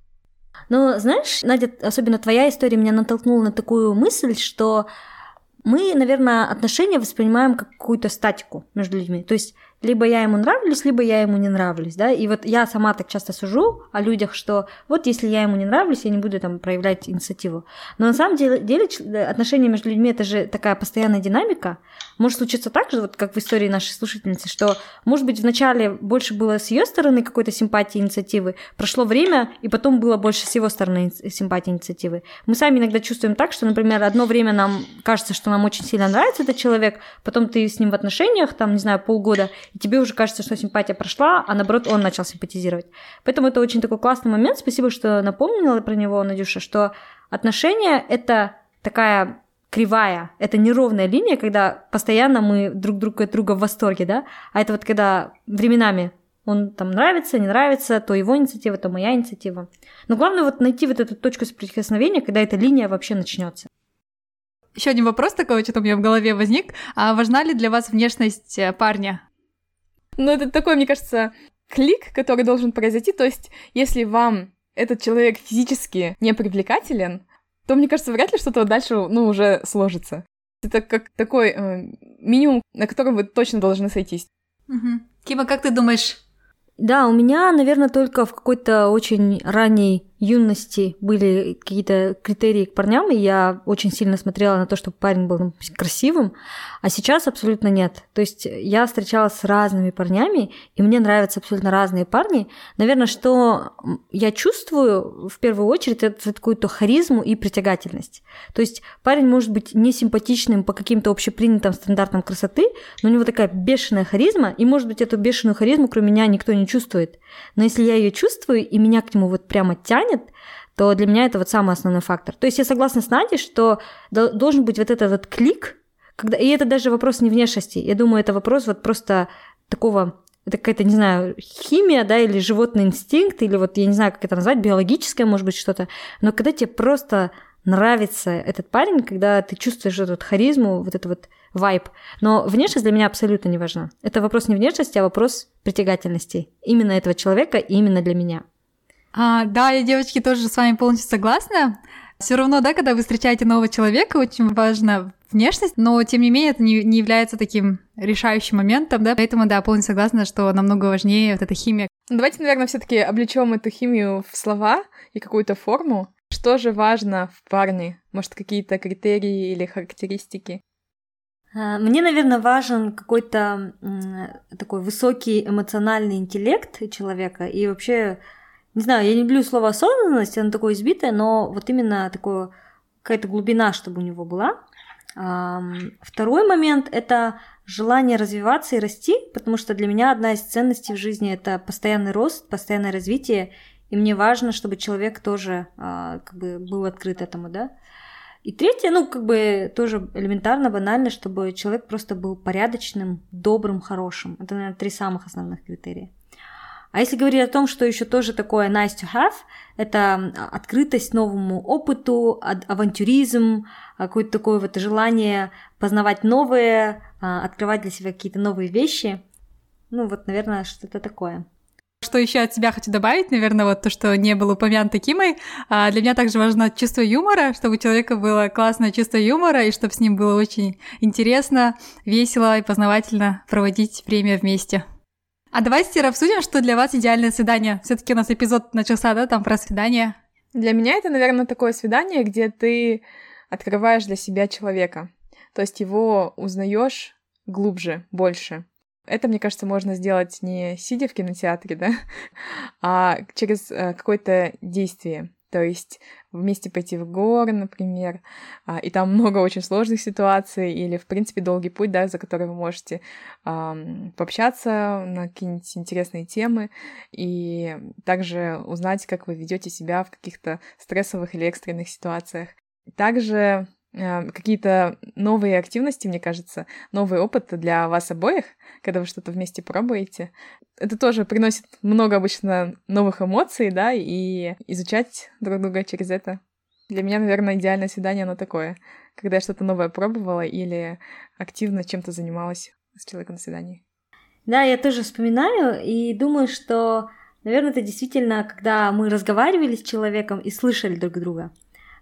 Но знаешь, Надя, особенно твоя история меня натолкнула на такую мысль, что мы, наверное, отношения воспринимаем как какую-то статику между людьми. То есть либо я ему нравлюсь, либо я ему не нравлюсь, да, и вот я сама так часто сужу о людях, что вот если я ему не нравлюсь, я не буду там проявлять инициативу. Но на самом деле, деле отношения между людьми это же такая постоянная динамика. Может случиться так же, вот как в истории нашей слушательницы, что, может быть, вначале больше было с ее стороны какой-то симпатии, инициативы, прошло время, и потом было больше с его стороны симпатии, инициативы. Мы сами иногда чувствуем так, что, например, одно время нам кажется, что нам очень сильно нравится этот человек, потом ты с ним в отношениях, там, не знаю, полгода, и тебе уже кажется, что симпатия прошла, а наоборот он начал симпатизировать. Поэтому это очень такой классный момент. Спасибо, что напомнила про него, Надюша, что отношения — это такая кривая, это неровная линия, когда постоянно мы друг друга от друга в восторге, да, а это вот когда временами он там нравится, не нравится, то его инициатива, то моя инициатива. Но главное вот найти вот эту точку соприкосновения, когда эта линия вообще начнется. Еще один вопрос такой, что-то у меня в голове возник. А важна ли для вас внешность э, парня? Ну, это такой, мне кажется, клик, который должен произойти. То есть, если вам этот человек физически не привлекателен, то, мне кажется, вряд ли что-то дальше, ну, уже сложится. Это как такой э, минимум, на котором вы точно должны сойтись. Угу. Кима, как ты думаешь, да, у меня, наверное, только в какой-то очень ранней юности были какие-то критерии к парням, и я очень сильно смотрела на то, чтобы парень был красивым, а сейчас абсолютно нет. То есть я встречалась с разными парнями, и мне нравятся абсолютно разные парни. Наверное, что я чувствую в первую очередь, это какую-то харизму и притягательность. То есть парень может быть не симпатичным по каким-то общепринятым стандартам красоты, но у него такая бешеная харизма, и может быть эту бешеную харизму кроме меня никто не чувствует. Но если я ее чувствую, и меня к нему вот прямо тянет, то для меня это вот самый основной фактор. То есть я согласна с Надей, что должен быть вот этот вот клик, когда... и это даже вопрос не внешности. Я думаю, это вопрос вот просто такого это какая-то, не знаю, химия, да, или животный инстинкт, или вот, я не знаю, как это назвать, биологическое, может быть, что-то. Но когда тебе просто нравится этот парень, когда ты чувствуешь эту вот харизму, вот это вот вайб. Но внешность для меня абсолютно не важна. Это вопрос не внешности, а вопрос притягательности. Именно этого человека и именно для меня. А, да, я, девочки, тоже с вами полностью согласна. Все равно, да, когда вы встречаете нового человека, очень важна внешность, но тем не менее это не, не является таким решающим моментом, да, поэтому, да, полностью согласна, что намного важнее вот эта химия. Давайте, наверное, все-таки облечем эту химию в слова и какую-то форму. Что же важно в парне? Может, какие-то критерии или характеристики? А, мне, наверное, важен какой-то такой высокий эмоциональный интеллект человека и вообще, не знаю, я не люблю слово осознанность, оно такое избитое, но вот именно такое какая-то глубина, чтобы у него была. Второй момент – это желание развиваться и расти, потому что для меня одна из ценностей в жизни – это постоянный рост, постоянное развитие, и мне важно, чтобы человек тоже а, как бы был открыт этому, да. И третье, ну, как бы тоже элементарно, банально, чтобы человек просто был порядочным, добрым, хорошим. Это, наверное, три самых основных критерия. А если говорить о том, что еще тоже такое nice to have, это открытость новому опыту, авантюризм, какое-то такое вот желание познавать новое, а, открывать для себя какие-то новые вещи. Ну вот, наверное, что-то такое. Что еще от себя хочу добавить, наверное, вот то, что не было упомянуто Кимой. А для меня также важно чувство юмора, чтобы у человека было классное чувство юмора, и чтобы с ним было очень интересно, весело и познавательно проводить время вместе. А давайте теперь обсудим, что для вас идеальное свидание. Все-таки у нас эпизод начался, да, там про свидание. Для меня это, наверное, такое свидание, где ты открываешь для себя человека. То есть его узнаешь глубже, больше. Это, мне кажется, можно сделать не сидя в кинотеатре, да, а через э, какое-то действие. То есть вместе пойти в горы, например, а, и там много очень сложных ситуаций, или, в принципе, долгий путь, да, за который вы можете пообщаться на какие-нибудь интересные темы, и также узнать, как вы ведете себя в каких-то стрессовых или экстренных ситуациях. Также какие-то новые активности, мне кажется, новый опыт для вас обоих, когда вы что-то вместе пробуете. Это тоже приносит много обычно новых эмоций, да, и изучать друг друга через это. Для меня, наверное, идеальное свидание, оно такое, когда я что-то новое пробовала или активно чем-то занималась с человеком на свидании. Да, я тоже вспоминаю и думаю, что, наверное, это действительно, когда мы разговаривали с человеком и слышали друг друга.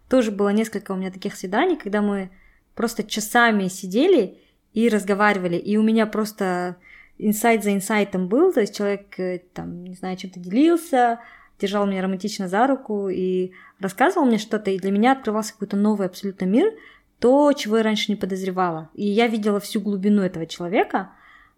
Тоже было несколько у меня таких свиданий, когда мы просто часами сидели и разговаривали, и у меня просто инсайт за инсайтом был, то есть человек, э, там, не знаю, чем-то делился, держал меня романтично за руку и рассказывал мне что-то, и для меня открывался какой-то новый абсолютно мир, то, чего я раньше не подозревала. И я видела всю глубину этого человека.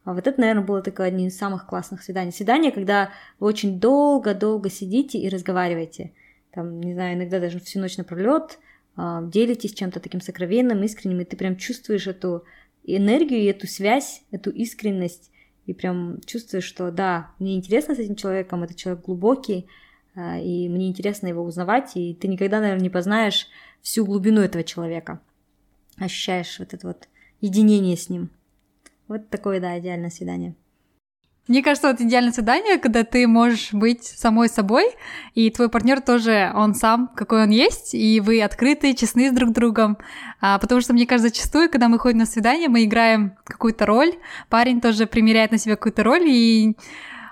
А вот это, наверное, было такое одно из самых классных свиданий. Свидание, когда вы очень долго-долго сидите и разговариваете – там, не знаю, иногда даже всю ночь напролет, а, делитесь чем-то таким сокровенным, искренним, и ты прям чувствуешь эту энергию и эту связь, эту искренность, и прям чувствуешь, что да, мне интересно с этим человеком, этот человек глубокий, а, и мне интересно его узнавать, и ты никогда, наверное, не познаешь всю глубину этого человека. ощущаешь вот это вот единение с ним. Вот такое, да, идеальное свидание. Мне кажется, вот идеальное свидание, когда ты можешь быть самой собой, и твой партнер тоже, он сам, какой он есть, и вы открыты, честны с друг другом. А, потому что, мне кажется, зачастую, когда мы ходим на свидание, мы играем какую-то роль, парень тоже примеряет на себя какую-то роль, и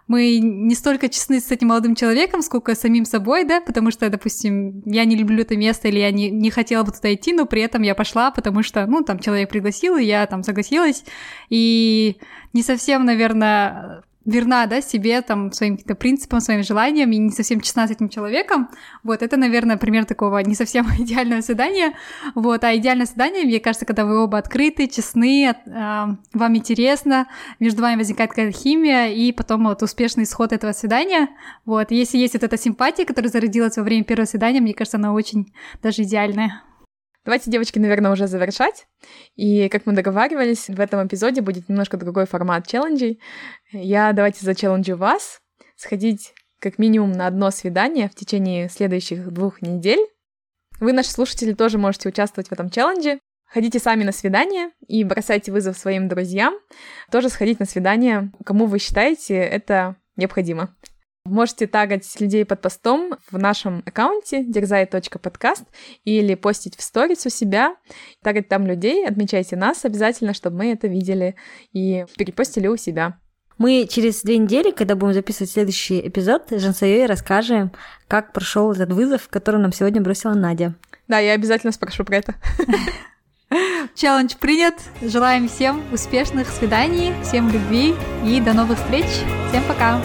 мы не столько честны с этим молодым человеком, сколько с самим собой, да, потому что, допустим, я не люблю это место, или я не, не хотела бы туда идти, но при этом я пошла, потому что, ну, там человек пригласил, и я там согласилась, и не совсем, наверное, верна, да, себе, там, своим каким-то принципам, своим желаниям и не совсем честна с этим человеком, вот, это, наверное, пример такого не совсем идеального свидания, вот, а идеальное свидание, мне кажется, когда вы оба открыты, честны, э, вам интересно, между вами возникает какая-то химия, и потом вот успешный исход этого свидания, вот, если есть вот эта симпатия, которая зародилась во время первого свидания, мне кажется, она очень даже идеальная. Давайте, девочки, наверное, уже завершать. И, как мы договаривались, в этом эпизоде будет немножко другой формат челленджей. Я давайте зачелленджу вас сходить как минимум на одно свидание в течение следующих двух недель. Вы, наши слушатели, тоже можете участвовать в этом челлендже. Ходите сами на свидание и бросайте вызов своим друзьям. Тоже сходить на свидание, кому вы считаете это необходимо. Можете тагать людей под постом в нашем аккаунте дерзай.подкаст или постить в сторис у себя, тагать там людей, отмечайте нас обязательно, чтобы мы это видели и перепостили у себя. Мы через две недели, когда будем записывать следующий эпизод, Жансайой расскажем, как прошел этот вызов, который нам сегодня бросила Надя. Да, я обязательно спрошу про это. Челлендж принят. Желаем всем успешных свиданий, всем любви и до новых встреч. Всем пока.